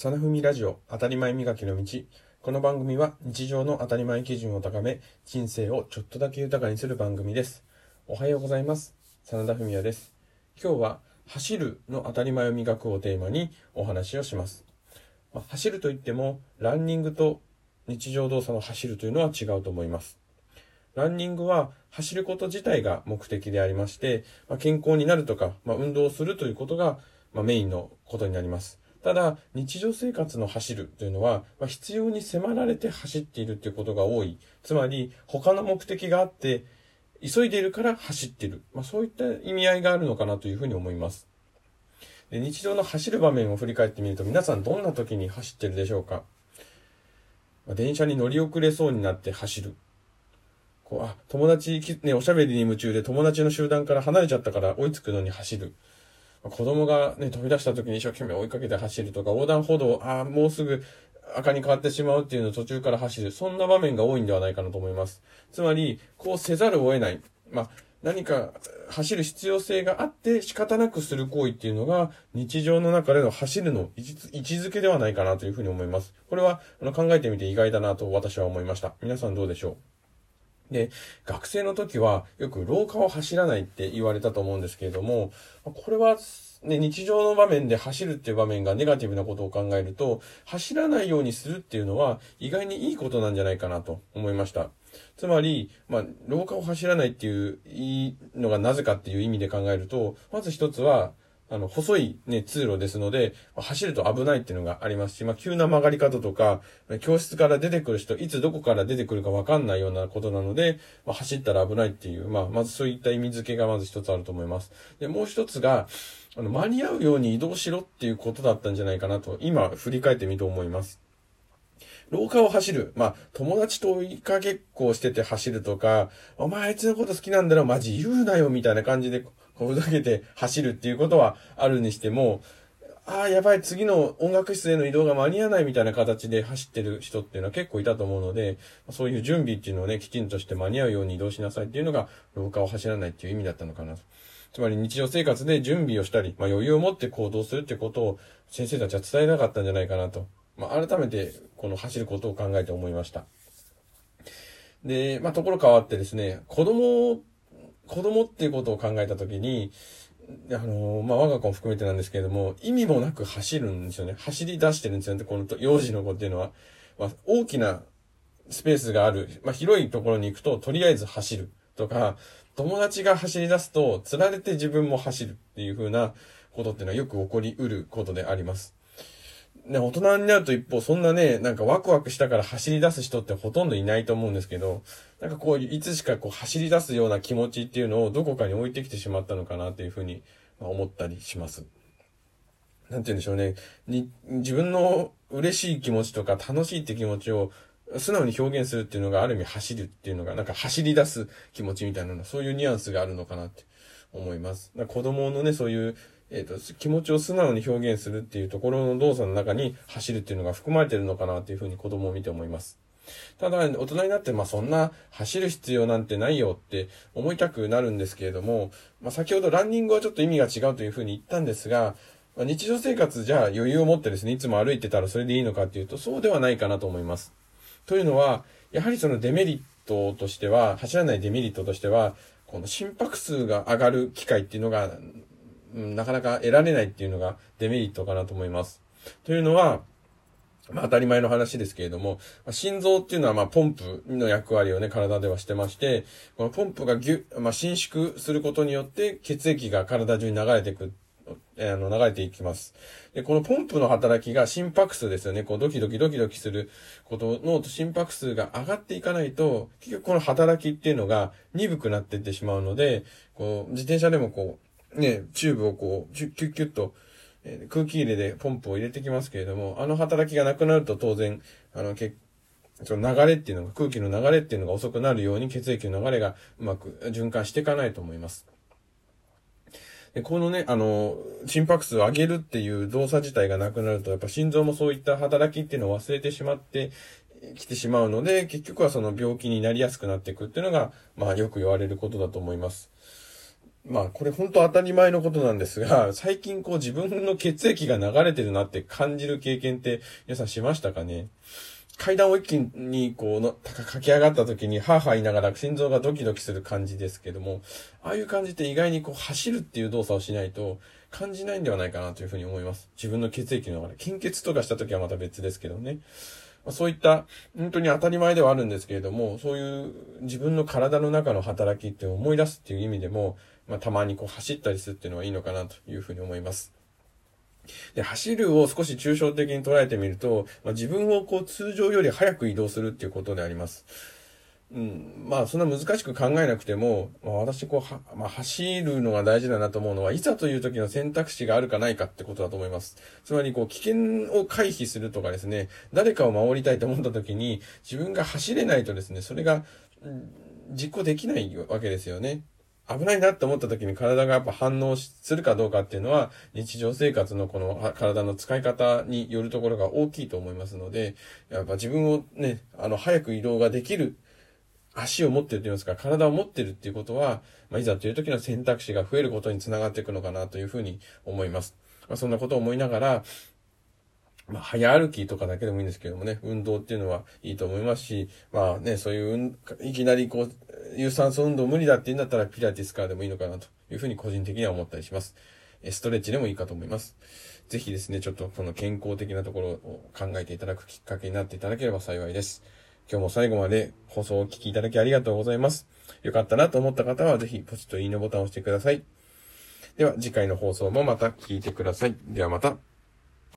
サナフミラジオ当たり前磨きの道。この番組は日常の当たり前基準を高め、人生をちょっとだけ豊かにする番組です。おはようございます。真田文也です。今日は走るの当たり前を磨くをテーマにお話をします。まあ、走るといっても、ランニングと日常動作の走るというのは違うと思います。ランニングは走ること自体が目的でありまして、まあ、健康になるとか、まあ、運動するということが、まメインのことになります。ただ、日常生活の走るというのは、まあ、必要に迫られて走っているということが多い。つまり、他の目的があって、急いでいるから走っている。まあ、そういった意味合いがあるのかなというふうに思います。で日常の走る場面を振り返ってみると、皆さんどんな時に走ってるでしょうか、まあ、電車に乗り遅れそうになって走る。こう、あ、友達、ね、おしゃべりに夢中で友達の集団から離れちゃったから追いつくのに走る。子供がね、飛び出した時に一生懸命追いかけて走るとか、横断歩道、ああ、もうすぐ赤に変わってしまうっていうのを途中から走る。そんな場面が多いんではないかなと思います。つまり、こうせざるを得ない。まあ、何か走る必要性があって仕方なくする行為っていうのが日常の中での走るの位置づけではないかなというふうに思います。これはあの考えてみて意外だなと私は思いました。皆さんどうでしょう？で、学生の時はよく廊下を走らないって言われたと思うんですけれども、これはね、日常の場面で走るっていう場面がネガティブなことを考えると、走らないようにするっていうのは意外にいいことなんじゃないかなと思いました。つまり、まあ、廊下を走らないっていう、のがなぜかっていう意味で考えると、まず一つは、あの、細いね、通路ですので、走ると危ないっていうのがありますし、まあ、急な曲がり方とか、教室から出てくる人、いつどこから出てくるかわかんないようなことなので、まあ、走ったら危ないっていう、まあ、まずそういった意味付けがまず一つあると思います。で、もう一つが、あの、間に合うように移動しろっていうことだったんじゃないかなと、今、振り返ってみて思います。廊下を走る。まあ、友達と追いかけっこをしてて走るとか、お前あいつのこと好きなんだろ、マジ言うなよ、みたいな感じでふざけて走るっていうことはあるにしても、ああ、やばい、次の音楽室への移動が間に合わないみたいな形で走ってる人っていうのは結構いたと思うので、そういう準備っていうのをね、きちんとして間に合うように移動しなさいっていうのが、廊下を走らないっていう意味だったのかなと。つまり日常生活で準備をしたり、まあ余裕を持って行動するってことを先生たちは伝えなかったんじゃないかなと。まあ改めてこの走ることを考えて思いました。で、まあところ変わってですね、子供子供っていうことを考えたときに、あのまあ、我が子も含めてなんですけれども、意味もなく走るんですよね。走り出してるんですよね。この幼児の子っていうのは。まあ、大きなスペースがある、まあ、広いところに行くと、とりあえず走るとか、友達が走り出すと、釣られて自分も走るっていう風なことっていうのはよく起こりうることであります。ね、大人になると一方、そんなね、なんかワクワクしたから走り出す人ってほとんどいないと思うんですけど、なんかこう、いつしかこう走り出すような気持ちっていうのをどこかに置いてきてしまったのかなっていうふうに思ったりします。なんて言うんでしょうね。に、自分の嬉しい気持ちとか楽しいって気持ちを素直に表現するっていうのがある意味走るっていうのが、なんか走り出す気持ちみたいな、そういうニュアンスがあるのかなって思います。子供のね、そういうえっ、ー、と、気持ちを素直に表現するっていうところの動作の中に走るっていうのが含まれてるのかなっていうふうに子供を見て思います。ただ、大人になって、まあそんな走る必要なんてないよって思いたくなるんですけれども、まあ先ほどランニングはちょっと意味が違うというふうに言ったんですが、まあ、日常生活じゃあ余裕を持ってですね、いつも歩いてたらそれでいいのかっていうと、そうではないかなと思います。というのは、やはりそのデメリットとしては、走らないデメリットとしては、この心拍数が上がる機会っていうのがうん、なかなか得られないっていうのがデメリットかなと思います。というのは、まあ当たり前の話ですけれども、ま、心臓っていうのはまあポンプの役割をね、体ではしてまして、このポンプがぎゅ、まあ伸縮することによって血液が体中に流れていく、え、あの、流れていきます。で、このポンプの働きが心拍数ですよね。こうドキドキドキドキすることの心拍数が上がっていかないと、結局この働きっていうのが鈍くなっていってしまうので、こう、自転車でもこう、ね、チューブをこう、キュッキュッキュッと、えー、空気入れでポンプを入れてきますけれども、あの働きがなくなると当然、あの、けその流れっていうのが、空気の流れっていうのが遅くなるように血液の流れがうまく循環していかないと思います。でこのね、あの、心拍数を上げるっていう動作自体がなくなると、やっぱ心臓もそういった働きっていうのを忘れてしまってきてしまうので、結局はその病気になりやすくなっていくっていうのが、まあよく言われることだと思います。まあこれ本当当たり前のことなんですが、最近こう自分の血液が流れてるなって感じる経験って皆さんしましたかね？階段を一気にこうの、駆け上がった時に、はぁはぁ言いながら心臓がドキドキする感じですけども、ああいう感じって意外にこう走るっていう動作をしないと感じないんではないかなというふうに思います。自分の血液の流れ。献血とかした時はまた別ですけどね。まそういった、本当に当たり前ではあるんですけれども、そういう自分の体の中の働きって思い出すっていう意味でも、まあ、たまにこう走ったりするっていうのはいいのかなというふうに思います。で、走るを少し抽象的に捉えてみると、まあ、自分をこう通常より早く移動するっていうことであります。うん、まあそんな難しく考えなくても、まあ、私こうは、まあ、走るのが大事だなと思うのは、いざという時の選択肢があるかないかってことだと思います。つまりこう危険を回避するとかですね、誰かを守りたいと思った時に、自分が走れないとですね、それが、うん実行できないわけですよね。危ないなって思った時に体がやっぱ反応するかどうかっていうのは日常生活のこの体の使い方によるところが大きいと思いますので、やっぱ自分をね、あの、早く移動ができる足を持ってると言いますか、体を持ってるっていうことは、まあ、いざという時の選択肢が増えることにつながっていくのかなというふうに思います。まあ、そんなことを思いながら、まあ、早歩きとかだけでもいいんですけどもね、運動っていうのはいいと思いますし、まあね、そういう、いきなりこう、有酸素運動無理だって言うんだったらピラティスからでもいいのかなというふうに個人的には思ったりします。ストレッチでもいいかと思います。ぜひですね、ちょっとこの健康的なところを考えていただくきっかけになっていただければ幸いです。今日も最後まで放送をお聞きいただきありがとうございます。よかったなと思った方はぜひポチッといいねボタンを押してください。では次回の放送もまた聞いてください。ではまた。